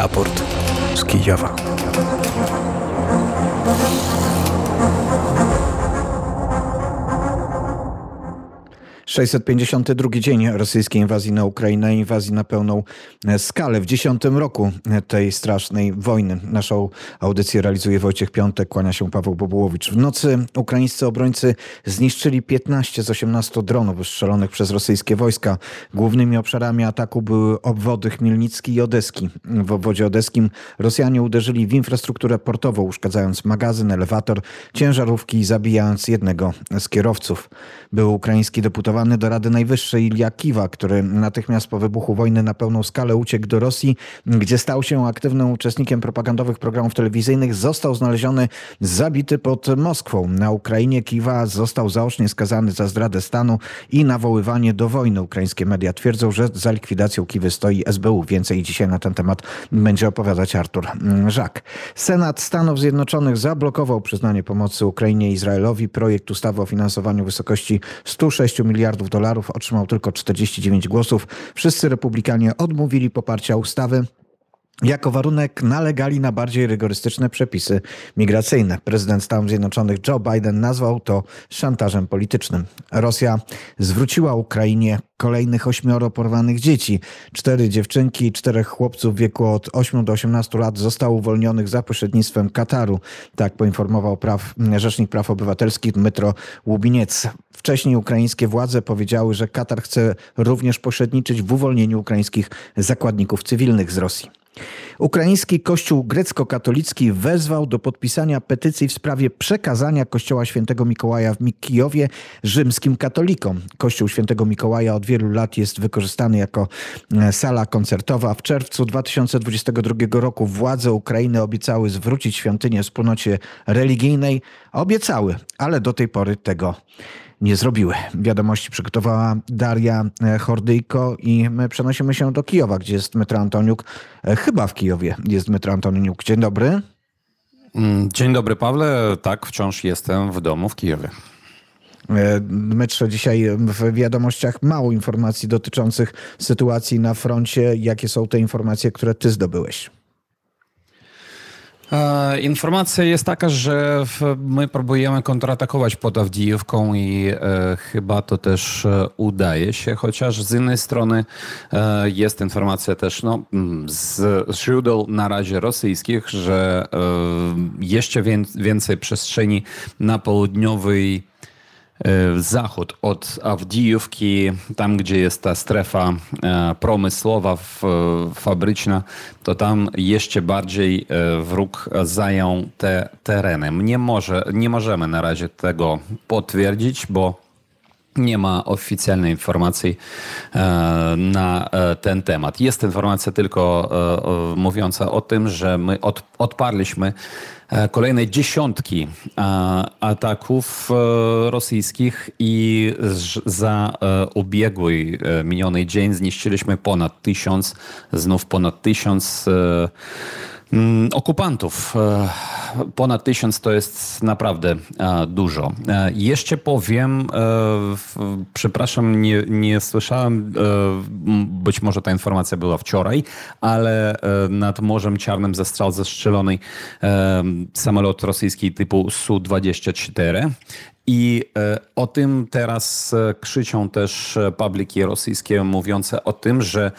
Raport z Kijowa. 652 dzień rosyjskiej inwazji na Ukrainę, inwazji na pełną e, skalę. W dziesiątym roku tej strasznej wojny. Naszą audycję realizuje Wojciech Piątek, kłania się Paweł Bobułowicz. W nocy ukraińscy obrońcy zniszczyli 15 z 18 dronów wystrzelonych przez rosyjskie wojska. Głównymi obszarami ataku były obwody Chmielnicki i Odeski. W obwodzie odeskim Rosjanie uderzyli w infrastrukturę portową, uszkadzając magazyn, elewator, ciężarówki i zabijając jednego z kierowców. Był ukraiński deputowany do Rady Najwyższej Ilja Kiwa, który natychmiast po wybuchu wojny na pełną skalę uciekł do Rosji, gdzie stał się aktywnym uczestnikiem propagandowych programów telewizyjnych, został znaleziony zabity pod Moskwą. Na Ukrainie Kiwa został zaocznie skazany za zdradę stanu i nawoływanie do wojny. Ukraińskie media twierdzą, że za likwidacją Kiwy stoi SBU. Więcej dzisiaj na ten temat będzie opowiadać Artur Żak. Senat Stanów Zjednoczonych zablokował przyznanie pomocy Ukrainie i Izraelowi. Projekt ustawy o finansowaniu wysokości 106 miliardów miliardów dolarów otrzymał tylko 49 głosów. Wszyscy republikanie odmówili poparcia ustawy. Jako warunek nalegali na bardziej rygorystyczne przepisy migracyjne. Prezydent Stanów Zjednoczonych Joe Biden nazwał to szantażem politycznym. Rosja zwróciła Ukrainie kolejnych ośmioro porwanych dzieci. Cztery dziewczynki i czterech chłopców w wieku od 8 do 18 lat zostało uwolnionych za pośrednictwem Kataru. Tak poinformował praw, Rzecznik Praw Obywatelskich Dmytro Łubiniec. Wcześniej ukraińskie władze powiedziały, że Katar chce również pośredniczyć w uwolnieniu ukraińskich zakładników cywilnych z Rosji. Ukraiński Kościół grecko-katolicki wezwał do podpisania petycji w sprawie przekazania Kościoła Świętego Mikołaja w Kijowie rzymskim katolikom. Kościół Świętego Mikołaja od wielu lat jest wykorzystany jako e, sala koncertowa. W czerwcu 2022 roku władze Ukrainy obiecały zwrócić świątynię wspólnocie religijnej. Obiecały, ale do tej pory tego nie zrobiły. Wiadomości przygotowała Daria e, Hordyjko i my przenosimy się do Kijowa, gdzie jest Dmytro Antoniuk. E, chyba w Kijowie jest Dmytro Antoniuk. Dzień dobry. Mm, dzień dobry Pawle. Tak, wciąż jestem w domu w Kijowie. E, Dmytrze, dzisiaj w wiadomościach mało informacji dotyczących sytuacji na froncie. Jakie są te informacje, które ty zdobyłeś? Informacja jest taka, że my próbujemy kontratakować pod Awdijewką i e, chyba to też e, udaje się, chociaż z innej strony e, jest informacja też no, z źródeł na razie rosyjskich, że e, jeszcze więcej przestrzeni na południowej E, zachód od Awdijówki, tam gdzie jest ta strefa e, promysłowa, fabryczna, to tam jeszcze bardziej e, wróg zajął te tereny. Nie, może, nie możemy na razie tego potwierdzić, bo nie ma oficjalnej informacji na ten temat. Jest informacja tylko mówiąca o tym, że my odparliśmy E, kolejne dziesiątki e, ataków e, rosyjskich i za ubiegły miniony dzień zniszczyliśmy ponad tysiąc, znów ponad tysiąc okupantów. E, ponad tysiąc to jest naprawdę e, dużo. E, jeszcze powiem, przepraszam, nie, nie słyszałem, być może ta informacja była wczoraj, ale nad Morzem Czarnym został zestrzelony samolot rosyjski typu Su-24 i o tym teraz krzyczą też publiki rosyjskie, mówiące o tym, że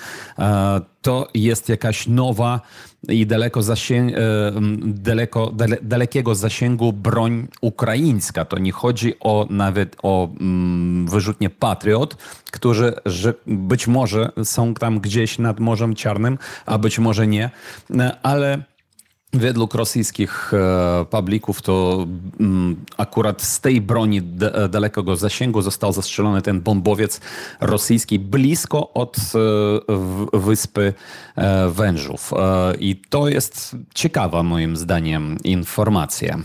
to jest jakaś nowa i daleko zasięg, e, daleko, dale, dalekiego zasięgu broń ukraińska. To nie chodzi o nawet o mm, wyrzutnie Patriot, którzy że być może są tam gdzieś nad Morzem Czarnym, a być może nie, e, ale Według rosyjskich e, publików to mm, akurat z tej broni dalekiego zasięgu został zastrzelony ten bombowiec rosyjski blisko od e, wyspy e, Wężów. I to jest ciekawa moim zdaniem informacja.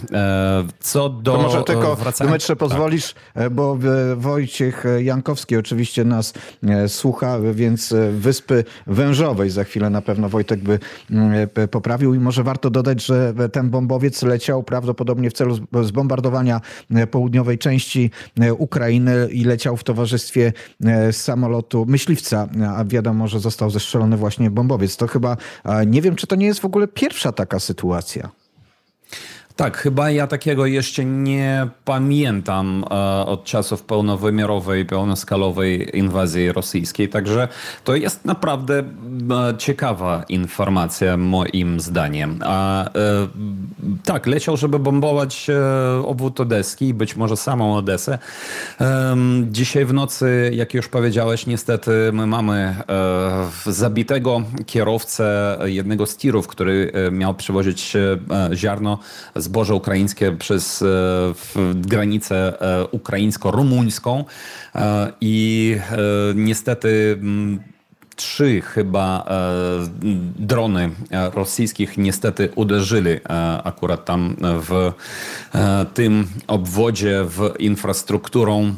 Co do to może tylko wracania... Dmytrze pozwolisz, tak. bo Wojciech Jankowski oczywiście nas słucha, więc wyspy Wężowej za chwilę na pewno Wojtek by mm, poprawił i może warto dodać, że ten bombowiec leciał prawdopodobnie w celu zbombardowania południowej części Ukrainy i leciał w towarzystwie samolotu myśliwca, a wiadomo, że został zestrzelony właśnie bombowiec. To chyba, nie wiem, czy to nie jest w ogóle pierwsza taka sytuacja. Tak, chyba ja takiego jeszcze nie pamiętam e, od czasów pełnowymiarowej, pełnoskalowej inwazji rosyjskiej, także to jest naprawdę e, ciekawa informacja moim zdaniem. A, e, tak, leciał, żeby bombować obwód odeski, być może samą Odesę. dzisiaj w nocy, jak już powiedziałeś, niestety my mamy zabitego kierowcę jednego z tirów, który miał przewozić ziarno z zboże ukraińskie przez e, granicę e, ukraińsko-rumuńską e, i niestety trzy chyba drony rosyjskich niestety uderzyli akurat tam w tym obwodzie w infrastrukturą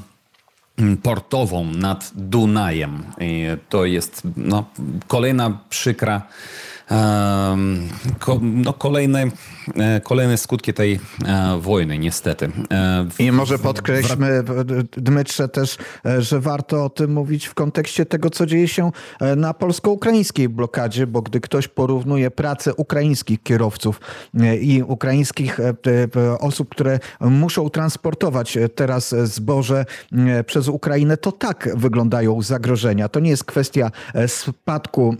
portową nad Dunajem. I to jest no, kolejna przykra no, kolejne, e, kolejne skutki tej e, wojny, niestety. E, I może podkreślmy, Dmytrze, też, że warto o tym mówić w kontekście tego, co dzieje się na polsko-ukraińskiej blokadzie, bo gdy ktoś porównuje pracę ukraińskich kierowców i ukraińskich osób, które muszą transportować teraz zboże przez Ukrainę, to tak wyglądają zagrożenia. To nie jest kwestia spadku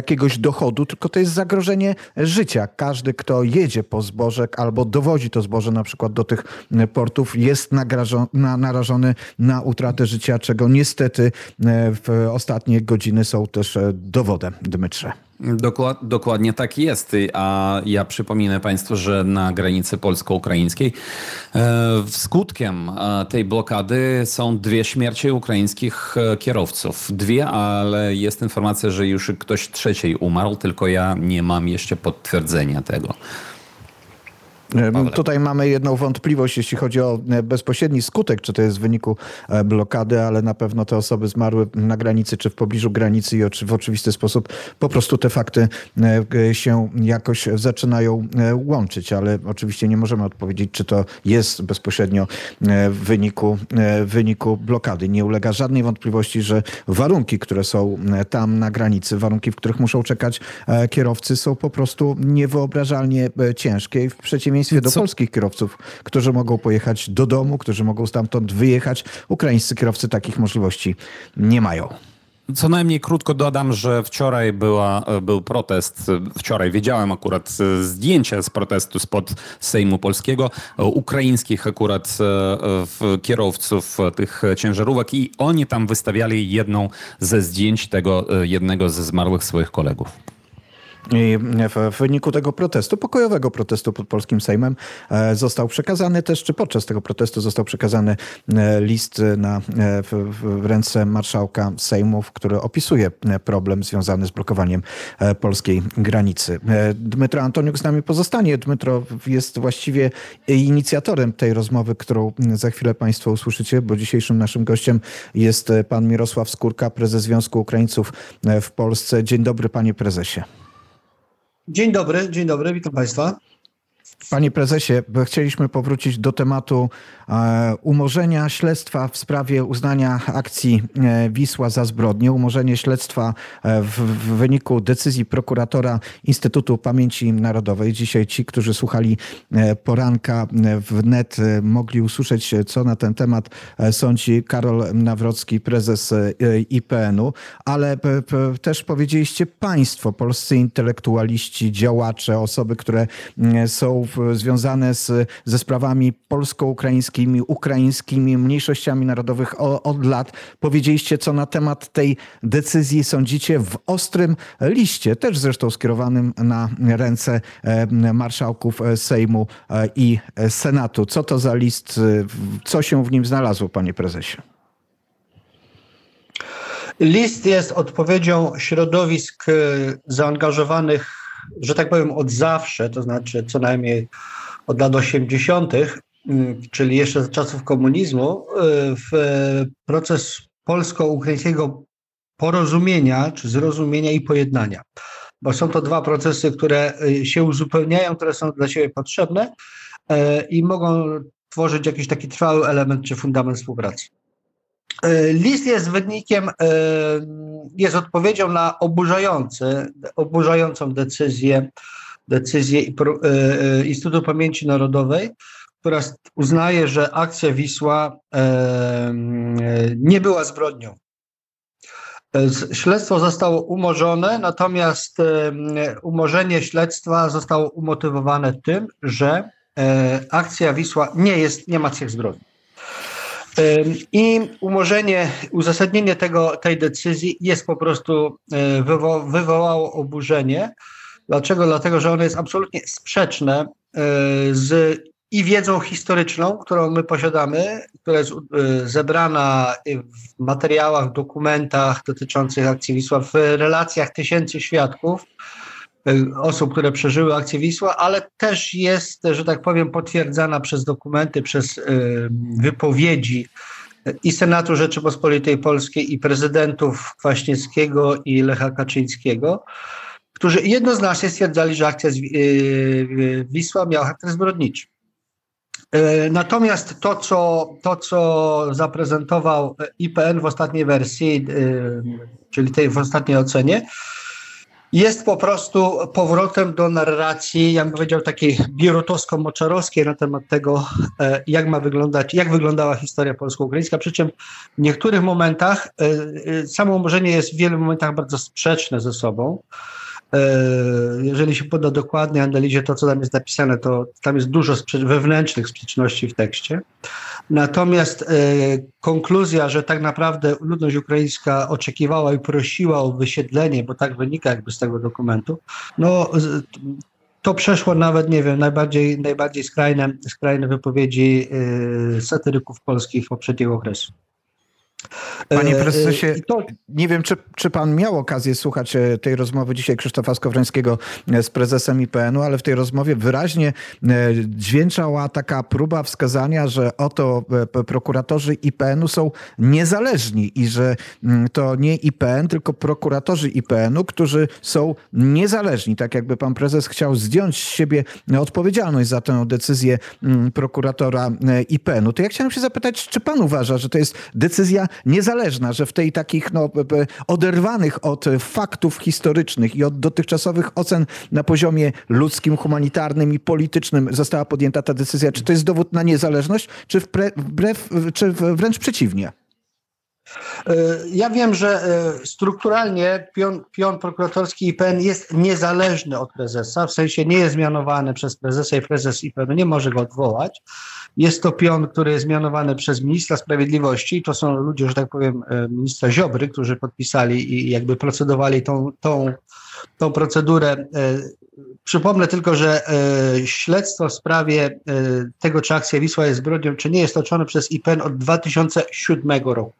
jakiegoś dochodu, tylko to jest zagrożenie życia. Każdy, kto jedzie po zboże albo dowozi to zboże na przykład do tych portów, jest narażony na utratę życia, czego niestety e, w ostatnie godziny są też e, dowodem, Dmytrze. Dokład, dokładnie tak jest. A ja przypominam Państwu, że na granicy polsko-ukraińskiej e, skutkiem e, tej blokady są dwie śmierci ukraińskich e, kierowców. Dwie, ale jest informacja, że już ktoś trzeciej umarł, tylko ja nie mam jeszcze potwierdzenia tego. Tutaj mamy jedną wątpliwość, jeśli chodzi o e, bezpośredni skutek, czy to jest w wyniku e, blokady, ale na pewno te osoby zmarły na granicy, czy w pobliżu granicy i w oczywisty sposób po prostu te fakty e, się jakoś zaczynają łączyć, ale oczywiście nie możemy odpowiedzieć, czy to jest bezpośrednio w wyniku, w wyniku blokady. Nie ulega żadnej wątpliwości, że warunki, które są tam na granicy, warunki, w których muszą czekać kierowcy, są po prostu niewyobrażalnie ciężkie w przeciwieństwie przeciwieństwie do Co? polskich kierowców, którzy mogą pojechać do domu, którzy mogą stamtąd wyjechać. Ukraińscy kierowcy takich możliwości nie mają. Co najmniej krótko dodam, że wczoraj była, był protest. Wczoraj wiedziałem akurat zdjęcia z protestu spod Sejmu Polskiego, ukraińskich akurat e, kierowców tych ciężarówek i oni tam wystawiali jedną ze zdjęć tego e, jednego ze zmarłych swoich kolegów. I w wyniku tego protestu, pokojowego protestu pod polskim Sejmem, e, został przekazany też, czy podczas tego protestu został przekazany e, list na, e, w, w ręce marszałka Sejmu, który opisuje problem związany z blokowaniem polskiej granicy. Dmytro Antoniuk z nami pozostanie. Dmytro jest właściwie inicjatorem tej rozmowy, którą za chwilę Państwo usłyszycie, bo dzisiejszym naszym gościem jest pan Mirosław Skórka, prezes Związku Ukraińców w Polsce. Dzień dobry, panie prezesie. Dzień dobry, dzień dobry, witam Państwa. Panie prezesie, chcieliśmy powrócić do tematu e, umorzenia śledztwa w sprawie uznania akcji e, Wisła za zbrodnię. Umorzenie śledztwa e, w, wyniku decyzji prokuratora Instytutu Pamięci Narodowej. Dzisiaj ci, którzy słuchali poranka w net, mogli usłyszeć, co na ten temat sądzi Karol Nawrocki, prezes IPN-u, ale też powiedzieliście państwo, polscy intelektualiści, działacze, osoby, które są związane z, ze sprawami polsko-ukraińskimi, ukraińskimi, mniejszościami narodowych od lat. Powiedzieliście, co na temat tej decyzji sądzicie w ostrym liście, też zresztą skierowanym na ręce e, marszałków Sejmu e, i Senatu. Co to za list? Co się w nim znalazło, panie prezesie? List jest odpowiedzią środowisk e, zaangażowanych że tak powiem, od zawsze, to znaczy co najmniej od lat 80., mm, czyli jeszcze z czasów komunizmu, y, w proces polsko-ukraińskiego porozumienia czy zrozumienia i pojednania. bo są to dwa procesy, które się uzupełniają, które są dla siebie potrzebne i mogą tworzyć jakiś taki trwały element czy fundament współpracy. List jest wynikiem, jest odpowiedzią na oburzający, oburzającą decyzję, decyzję Instytutu Pamięci Narodowej, która uznaje, że akcja Wisła nie była zbrodnią. Śledztwo zostało umorzone, natomiast umorzenie śledztwa zostało umotywowane tym, że akcja Wisła nie jest, nie ma cech zbrodni. I umorzenie, uzasadnienie tego, tej decyzji jest po prostu, wywo, wywołało oburzenie. Dlaczego? Dlatego, że ono jest absolutnie sprzeczne z i wiedzą historyczną, którą my posiadamy, która jest zebrana w materiałach, dokumentach dotyczących akcji Wisła, w relacjach tysięcy świadków, osób, które przeżyły akcję Wisła, ale też jest, że tak powiem, potwierdzana przez dokumenty, przez wypowiedzi i Senatu Rzeczypospolitej Polskiej, i prezydentów Kwaśniewskiego i Lecha Kaczyńskiego, którzy jednoznacznie stwierdzali, że akcja Wisła miała charakter zbrodniczy. Natomiast to co, to, co zaprezentował IPN w ostatniej wersji, czyli tej w ostatniej ocenie, jest po prostu powrotem do narracji, ja bym powiedział, takiej bierutowsko-moczarowskiej na temat tego, jak ma wyglądać, jak wyglądała historia polsko-ukraińska, przy czym w niektórych momentach samo umorzenie jest w wielu momentach bardzo sprzeczne ze sobą. Jeżeli się poda dokładnie analizie to, co tam jest napisane, to tam jest dużo wewnętrznych sprzeczności w tekście. Natomiast konkluzja, że tak naprawdę ludność ukraińska oczekiwała i prosiła o wysiedlenie, bo tak wynika jakby z tego dokumentu, no to przeszło nawet, nie wiem, najbardziej, najbardziej skrajne, skrajne wypowiedzi satyryków polskich poprzedniego okresu. Panie prezesie, nie wiem, czy, czy pan miał okazję słuchać tej rozmowy dzisiaj Krzysztofa Skowrońskiego z prezesem IPN-u, ale w tej rozmowie wyraźnie dźwięczała taka próba wskazania, że oto prokuratorzy IPN-u są niezależni i że to nie IPN, tylko prokuratorzy IPN-u, którzy są niezależni. Tak jakby pan prezes chciał zdjąć z siebie odpowiedzialność za tę decyzję prokuratora IPN-u. To ja chciałem się zapytać, czy pan uważa, że to jest decyzja niezależna, że w tej takich no, oderwanych od faktów historycznych i od dotychczasowych ocen na poziomie ludzkim, humanitarnym i politycznym została podjęta ta decyzja. Czy to jest dowód na niezależność, czy, wbrew, czy wręcz przeciwnie? Ja wiem, że strukturalnie pion, pion prokuratorski IPN jest niezależny od prezesa, w sensie nie jest mianowany przez prezesa i prezes IPN nie może go odwołać. Jest to pion, który jest mianowany przez ministra sprawiedliwości. To są ludzie, że tak powiem, ministra Ziobry, którzy podpisali i jakby procedowali tą, tą, tą procedurę. Przypomnę tylko, że śledztwo w sprawie tego, czy akcja Wisła jest zbrodnią, czy nie, jest toczone przez IPN od 2007 roku.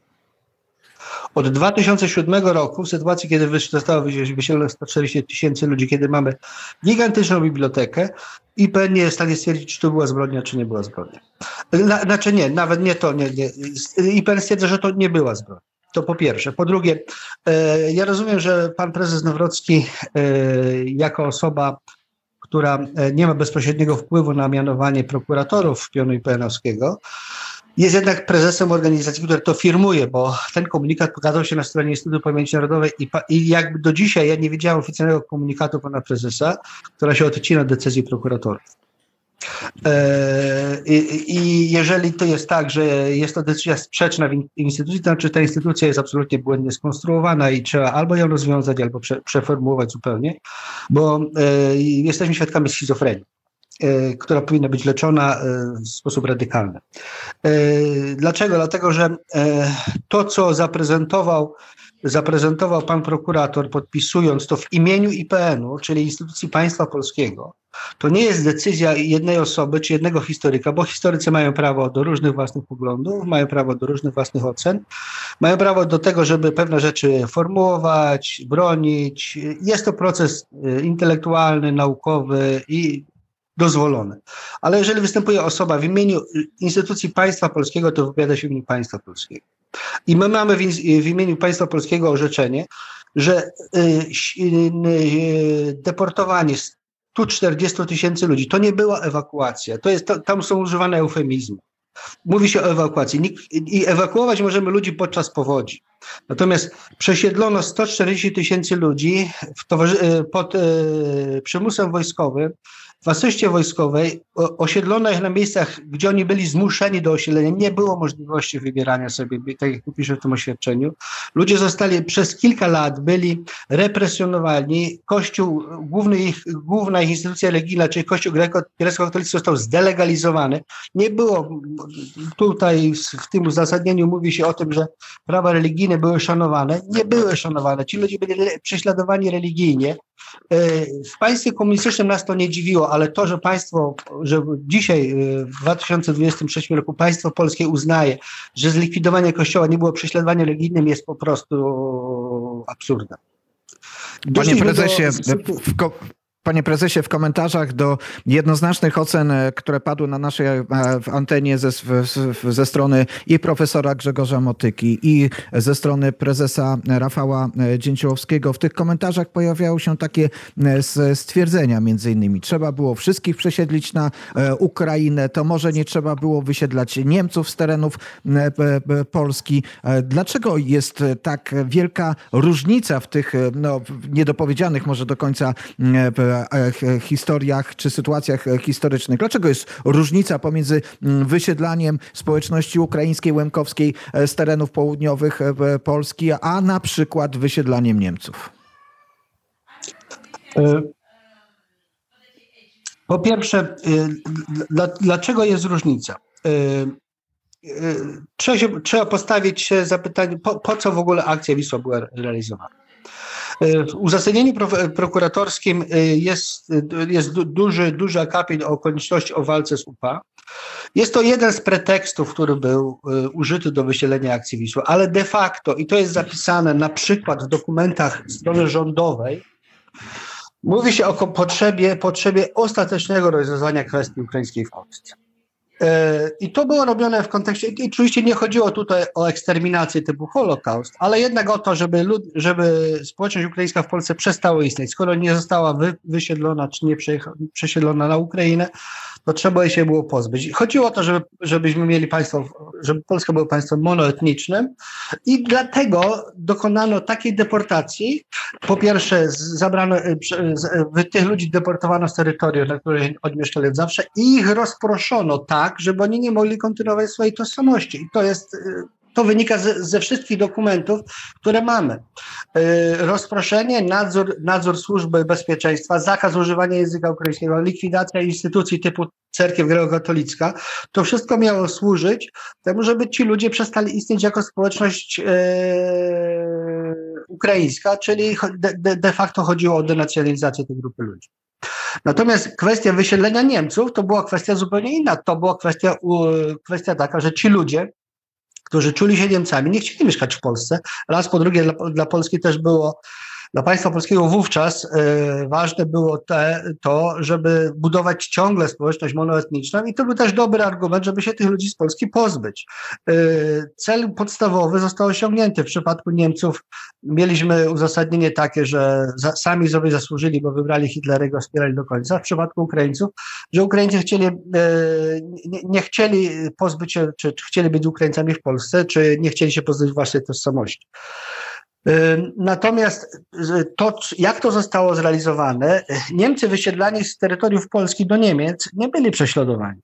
Od 2007 roku, w sytuacji, kiedy zostało wysiedlone 140 tysięcy ludzi, kiedy mamy gigantyczną bibliotekę, IPN nie jest w stanie stwierdzić, czy to była zbrodnia, czy nie była zbrodnia. Znaczy nie, nawet nie to. Nie, nie. IPN stwierdza, że to nie była zbrodnia. To po pierwsze. Po drugie, ja rozumiem, że pan prezes Nawrocki jako osoba, która nie ma bezpośredniego wpływu na mianowanie prokuratorów pionu IPN-owskiego, jest jednak prezesem organizacji, która to firmuje, bo ten komunikat pokazał się na stronie Instytutu Pamięci Narodowej i, i jakby do dzisiaj ja nie widziałem oficjalnego komunikatu pana prezesa, która się odcina od decyzji prokuratorów. I, I jeżeli to jest tak, że jest to decyzja sprzeczna w instytucji, to znaczy ta instytucja jest absolutnie błędnie skonstruowana i trzeba albo ją rozwiązać, albo prze, przeformułować zupełnie, bo jesteśmy świadkami schizofrenii która powinna być leczona w sposób radykalny. Dlaczego? Dlatego, że to, co zaprezentował, zaprezentował pan prokurator, podpisując to w imieniu IPN-u, czyli instytucji państwa polskiego, to nie jest decyzja jednej osoby czy jednego historyka, bo historycy mają prawo do różnych własnych poglądów, mają prawo do różnych własnych ocen, mają prawo do tego, żeby pewne rzeczy formułować, bronić. Jest to proces intelektualny, naukowy i dozwolone. Ale jeżeli występuje osoba w imieniu instytucji państwa polskiego, to wypowiada się w imieniu państwa polskiego. I my mamy w, w imieniu państwa polskiego orzeczenie, że y, y, deportowanie 140 tysięcy ludzi to nie była ewakuacja. To jest, to, tam są używane eufemizmy. Mówi się o ewakuacji i ewakuować możemy ludzi podczas powodzi. Natomiast przesiedlono 140 tysięcy ludzi pod przymusem wojskowym w asyście wojskowej osiedlono ich na miejscach, gdzie oni byli zmuszeni do osiedlenia. Nie było możliwości wybierania sobie, tak jak piszę w tym oświadczeniu. Ludzie zostali przez kilka lat, byli represjonowani. Kościół, główny ich, główna ich instytucja religijna, czyli Kościół grecko-katolicki został zdelegalizowany. Nie było, tutaj w tym uzasadnieniu mówi się o tym, że prawa religijne były szanowane. Nie były szanowane. Ci ludzie byli prześladowani religijnie. E, w państwie komunistycznym nas to nie dziwiło, ale to, że państwo, że dzisiaj e, w 2023 roku państwo polskie uznaje, że zlikwidowanie kościoła nie było prześladowaniem religijnym jest po prostu absurdem. Panie prezesie, do... w, Panie prezesie, w komentarzach do jednoznacznych ocen, e, które padły na naszej e, antenie ze, ze strony i profesora Grzegorza Motyki, i ze strony prezesa Rafała e, Dzięciołowskiego, w tych komentarzach pojawiały się takie stwierdzenia, między innymi. Trzeba było wszystkich przesiedlić na Ukrainę, to może nie trzeba było wysiedlać Niemców z terenów Polski. Dlaczego jest tak wielka różnica w tych no, niedopowiedzianych może do końca historiach czy sytuacjach e, historycznych. Dlaczego jest różnica pomiędzy mm, wysiedlaniem społeczności ukraińskiej, łemkowskiej e, z terenów południowych Polski, a na przykład wysiedlaniem Niemców? Po pierwsze, dlaczego jest różnica? Trzeba, się, trzeba postawić się zapytanie, po, po co w ogóle akcja Wisła była realizowana? W uzasadnieniu prokuratorskim y, jest, jest duży, duży akapit o konieczności o walce z UPA. Jest to jeden z pretekstów, który był użyty do wysielenia akcji Wisła, ale de facto, i to jest zapisane na przykład w dokumentach strony rządowej, mówi się o potrzebie, potrzebie ostatecznego rozwiązania kwestii ukraińskiej w Polsce. E, I to było robione w kontekście, i oczywiście nie chodziło tutaj o eksterminację typu Holokaust, ale jednak o to, żeby, lud, żeby społeczność ukraińska w Polsce przestała istnieć. Skoro nie została wy, wysiedlona czy nie przesiedlona na Ukrainę, to trzeba jej się było pozbyć. Chodziło o to, żeby, żebyśmy mieli państwo, żeby Polska była państwem monoetnicznym i dlatego dokonano takiej deportacji. Po pierwsze, zabrano, e, e, tych ludzi deportowano z terytorium, na których oni mieszkali od zawsze i ich rozproszono tak, żeby oni nie mogli kontynuować swojej tożsamości. I to jest e, to wynika ze, ze wszystkich dokumentów, które mamy. Yy, rozproszenie, nadzór, nadzór służby bezpieczeństwa, zakaz używania języka ukraińskiego, likwidacja instytucji typu cerkiew grekokatolicka, to wszystko miało służyć temu, żeby ci ludzie przestali istnieć jako społeczność yy, ukraińska, czyli de, de facto chodziło o denacjonalizację tej grupy ludzi. Natomiast kwestia wysiedlenia Niemców to była kwestia zupełnie inna. To była kwestia, kwestia taka, że ci ludzie którzy czuli się Niemcami, nie chcieli mieszkać w Polsce. Raz po drugie, dla, dla Polski też było dla państwa polskiego wówczas y, ważne było te, to, żeby budować ciągle społeczność monoetniczną i to był też dobry argument, żeby się tych ludzi z Polski pozbyć. Y, cel podstawowy został osiągnięty. W przypadku Niemców mieliśmy uzasadnienie takie, że za, sami sobie zasłużyli, bo wybrali Hitlera i go wspierali do końca. W przypadku Ukraińców, że Ukraińcy chcieli, y, nie, nie, chcieli pozbyć się, czy chcieli być Ukraińcami w Polsce, czy nie chcieli się pozbyć własnej tożsamości. Natomiast to, jak to zostało zrealizowane, Niemcy wysiedlani z terytoriów Polski do Niemiec nie byli prześladowani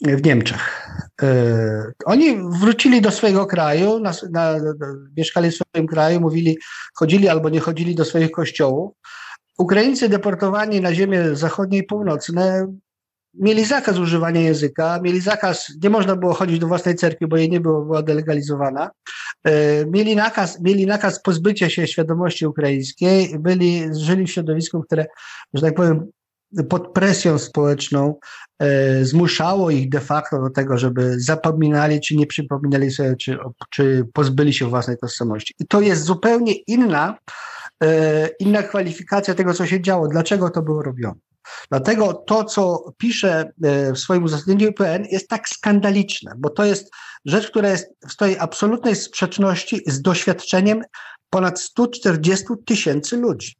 w Niemczech. Oni wrócili do swojego kraju, na, na, mieszkali w swoim kraju, mówili, chodzili albo nie chodzili do swoich kościołów. Ukraińcy deportowani na ziemię zachodnie i północne mieli zakaz używania języka, mieli zakaz, nie można było chodzić do własnej cerkwi, bo jej nie było, była delegalizowana. E, mieli nakaz, mieli nakaz pozbycia się świadomości ukraińskiej, byli, żyli w środowisku, które, że tak powiem, pod presją społeczną e, zmuszało ich de facto do tego, żeby zapominali, czy nie przypominali sobie, czy, czy pozbyli się własnej tożsamości. I to jest zupełnie inna, e, inna kwalifikacja tego, co się działo. Dlaczego to było robione? Dlatego to, co pisze w swoim uzasadnieniu IPN, jest tak skandaliczne, bo to jest rzecz, która jest w tej absolutnej sprzeczności z doświadczeniem ponad 140 tysięcy ludzi.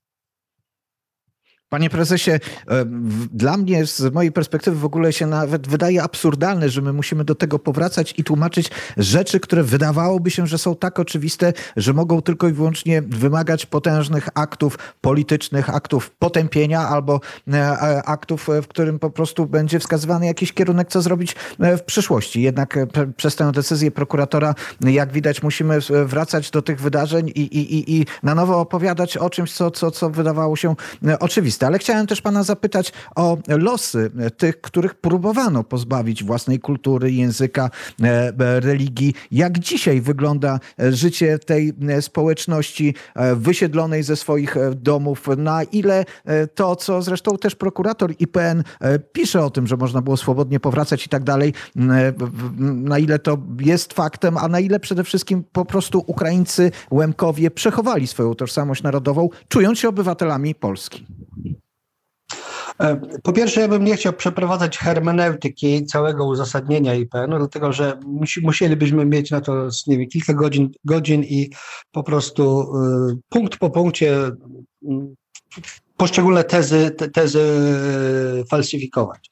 Panie prezesie, e, dla mnie z mojej perspektywy w ogóle się nawet wydaje absurdalne, że my musimy do tego powracać i tłumaczyć rzeczy, które wydawałoby się, że są tak oczywiste, że mogą tylko i wyłącznie wymagać potężnych aktów politycznych, aktów potępienia albo e, aktów, w którym po prostu będzie wskazywany jakiś kierunek, co zrobić e, w przyszłości. Jednak przez tę decyzję prokuratora, jak widać, musimy wracać do tych wydarzeń i, i, i, i na nowo opowiadać o czymś, co, co, co wydawało się oczywiste ale chciałem też pana zapytać o losy tych, których próbowano pozbawić własnej kultury, języka, e, religii. Jak dzisiaj wygląda życie tej społeczności e, wysiedlonej ze swoich e, domów? Na ile to, co zresztą też prokurator IPN pisze o tym, że można było swobodnie powracać i tak dalej, na ile to jest faktem, a na ile przede wszystkim po prostu Ukraińcy, Łemkowie przechowali swoją tożsamość narodową, czując się obywatelami Polski? E, po pierwsze, ja bym nie chciał przeprowadzać hermeneutyki całego uzasadnienia IPN, no dlatego że musi, musielibyśmy mieć na to nie wiem, kilka godzin, godzin i po prostu y, punkt po punkcie y, poszczególne tezy, te, tezy falsyfikować.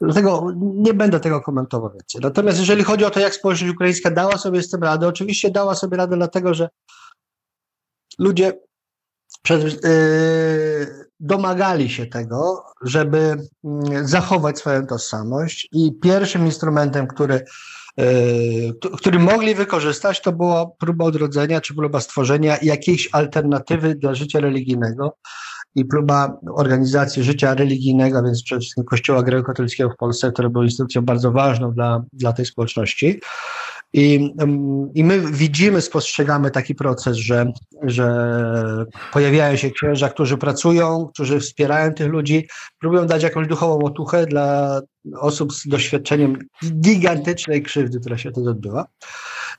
Dlatego nie będę tego komentował więcej. Natomiast jeżeli chodzi o to, jak społeczność ukraińska dała sobie z tym radę, oczywiście dała sobie radę dlatego, że ludzie przed, yy, domagali się tego, żeby yy, zachować swoją tożsamość i pierwszym instrumentem, który, yy, który mogli wykorzystać, to była próba odrodzenia czy próba stworzenia jakiejś alternatywy dla życia religijnego i próba organizacji życia religijnego, więc przede wszystkim Kościoła Grecko-Katolickiego w Polsce, które było instytucją bardzo ważną dla, dla tej społeczności. I, I my widzimy, spostrzegamy taki proces, że, że pojawiają się księża, którzy pracują, którzy wspierają tych ludzi, próbują dać jakąś duchową otuchę dla osób z doświadczeniem gigantycznej krzywdy, która się wtedy odbyła.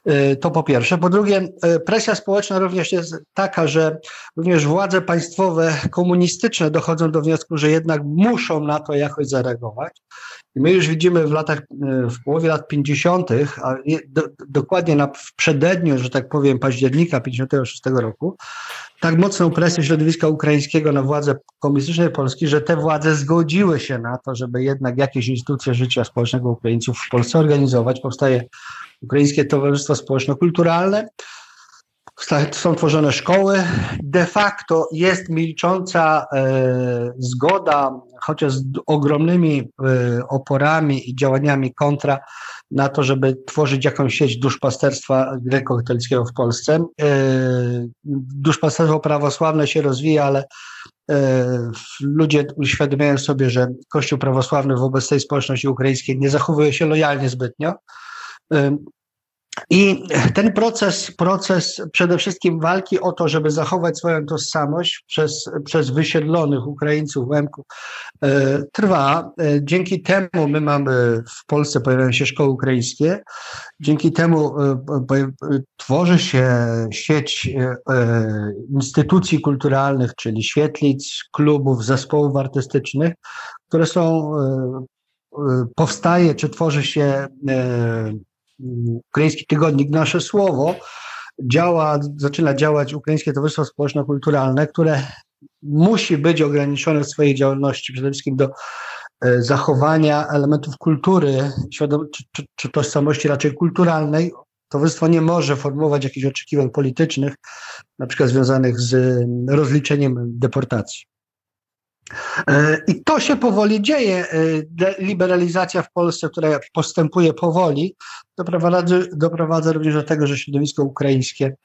Y, to po pierwsze. Po drugie, y, presja społeczna również jest taka, że również władze państwowe komunistyczne dochodzą do wniosku, że jednak muszą na to jakoś zareagować. My już widzimy w latach, y, w połowie lat 50., a do, dokładnie na, w przededniu, że tak powiem, października 56 roku, tak mocną presję środowiska ukraińskiego na władze komunistycznej Polski, że te władze zgodziły się na to, żeby jednak jakieś instytucje życia społecznego Ukraińców w Polsce organizować. Powstaje Ukraińskie Towarzystwo Społeczno-Kulturalne, są tworzone szkoły. De facto jest milcząca e, zgoda, chociaż z ogromnymi e, oporami i działaniami kontra na to, żeby tworzyć jakąś sieć duszpasterstwa grekokatolickiego w Polsce. E, duszpasterstwo prawosławne się rozwija, ale e, ludzie uświadamiają sobie, że Kościół prawosławny wobec tej społeczności ukraińskiej nie zachowuje się lojalnie zbytnio. I ten proces, proces przede wszystkim walki o to, żeby zachować swoją tożsamość przez, przez wysiedlonych Ukraińców, Łemków, e, trwa. E, dzięki temu my mamy w Polsce pojawiają się szkoły ukraińskie. Dzięki temu e, tworzy się sieć instytucji kulturalnych, czyli świetlic, klubów, zespołów artystycznych, które są, powstaje czy tworzy się ukraiński tygodnik Nasze Słowo, działa, zaczyna działać Ukraińskie Towarzystwo Społeczno-Kulturalne, które musi być ograniczone w swojej działalności przede wszystkim do e, zachowania elementów kultury, czy, czy, czy tożsamości raczej kulturalnej. Towarzystwo nie może formułować jakichś oczekiwań politycznych, na przykład związanych z rozliczeniem deportacji. E, I to się powoli dzieje. E, liberalizacja w Polsce, która postępuje powoli, doprowadza, doprowadza również do tego, że środowisko ukraińskie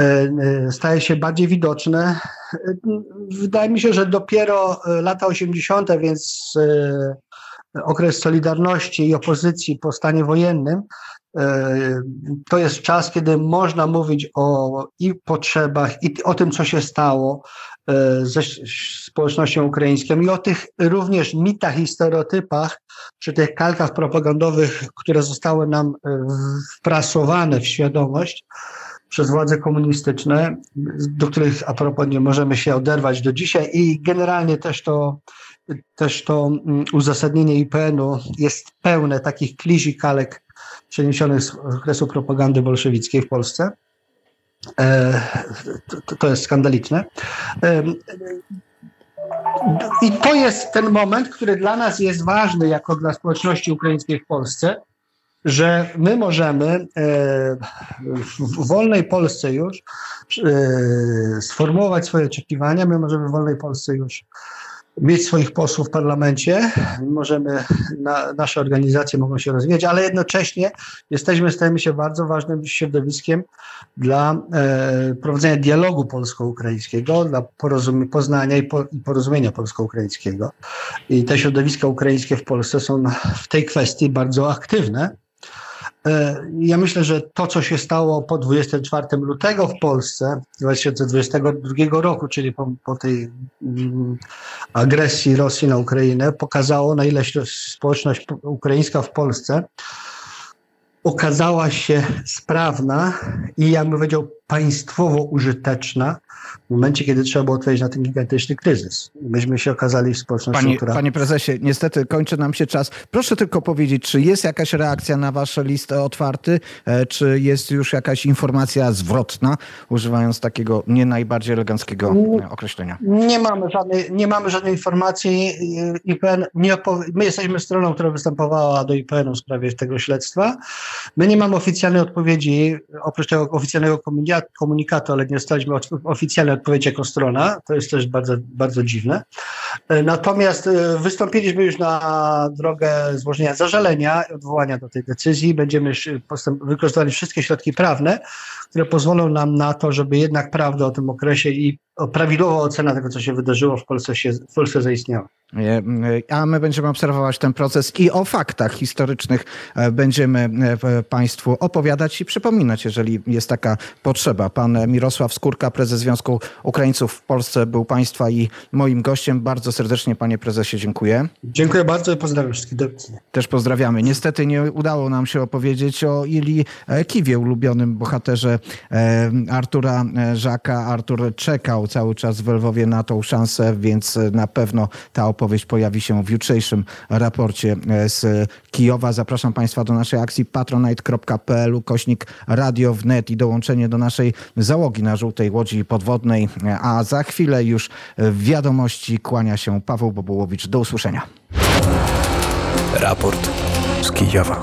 e, staje się bardziej widoczne. Wydaje mi się, że dopiero lata 80., więc okres Solidarności i opozycji po stanie wojennym, to jest czas, kiedy można mówić o i potrzebach, i o tym, co się stało, E, ze społecznością ukraińską i o tych również mitach i stereotypach, czy tych kalkach propagandowych, które zostały nam e, wprasowane w świadomość, przez władze komunistyczne, do których a propos nie możemy się oderwać do dzisiaj i generalnie też to, też to mm, uzasadnienie IPN-u jest pełne takich klizi kalek przeniesionych z okresu propagandy bolszewickiej w Polsce. E, to, to jest skandaliczne. I to jest ten moment, który dla nas jest ważny, jako dla społeczności ukraińskiej w Polsce, że my możemy e, w wolnej Polsce już e, sformułować swoje oczekiwania, my możemy w wolnej Polsce już mieć swoich posłów w parlamencie, możemy, na, nasze organizacje mogą się rozwijać, ale jednocześnie jesteśmy, stajemy się bardzo ważnym środowiskiem dla e, prowadzenia dialogu polsko-ukraińskiego, dla porozumie, poznania i, po, i porozumienia polsko-ukraińskiego. I te środowiska ukraińskie w Polsce są w tej kwestii bardzo aktywne. E, Ja myślę, że to, co się stało po 24 lutego w Polsce 2022 roku, czyli po, po tej mm, agresji Rosji na Ukrainę, pokazało, na ile społeczność ukraińska w Polsce okazała się sprawna i, jakby powiedział, państwowo użyteczna w momencie, kiedy trzeba było odpowiedzieć na ten gigantyczny kryzys. Myśmy się okazali społecznością, Panie, która... panie prezesie, niestety kończy nam się czas. Proszę tylko powiedzieć, czy jest jakaś reakcja na wasz list otwarty, e, czy jest już jakaś informacja zwrotna, używając takiego nie najbardziej eleganckiego e, określenia? Nie mamy żadnej, nie mamy żadnej informacji. y, IPN nie my jesteśmy stroną, która występowała do IPN-u w sprawie tego śledztwa. My nie mamy oficjalnej odpowiedzi, oprócz tego oficjalnego komunikatu, ale nie dostaliśmy oficjalnej odpowiedzi jako strona. To jest też bardzo, bardzo dziwne. E, Natomiast e, wystąpiliśmy już na drogę złożenia zażalenia i odwołania do tej decyzji. Będziemy wykorzystali wszystkie środki prawne, które pozwolą nam na to, żeby jednak prawda o tym okresie i prawidłowa ocena tego, co się wydarzyło w Polsce, się, w Polsce zaistniała. E, A my będziemy obserwować ten proces i o faktach historycznych e, będziemy e, Państwu opowiadać i przypominać, jeżeli jest taka potrzeba. Pan Mirosław Skórka, prezes Związku Ukraińców w Polsce, był Państwa i moim gościem. Bardzo serdecznie, panie prezesie, dziękuję. Dziękuję bardzo i pozdrawiam wszystkich. Też pozdrawiamy. Niestety nie udało nam się opowiedzieć o Ili Kiwie, ulubionym bohaterze Artura Żaka. Artur czekał cały czas w Lwowie na tą szansę, więc na pewno ta opowieść pojawi się w jutrzejszym raporcie e, z Kijowa. Zapraszam Państwa do naszej akcji patronite.pl kośnik radio wnet i dołączenie do naszej załogi na żółtej łodzi podwodnej. A za chwilę już w wiadomości kłania się Paweł Bobułowicz. Do usłyszenia. Raport z Kijowa.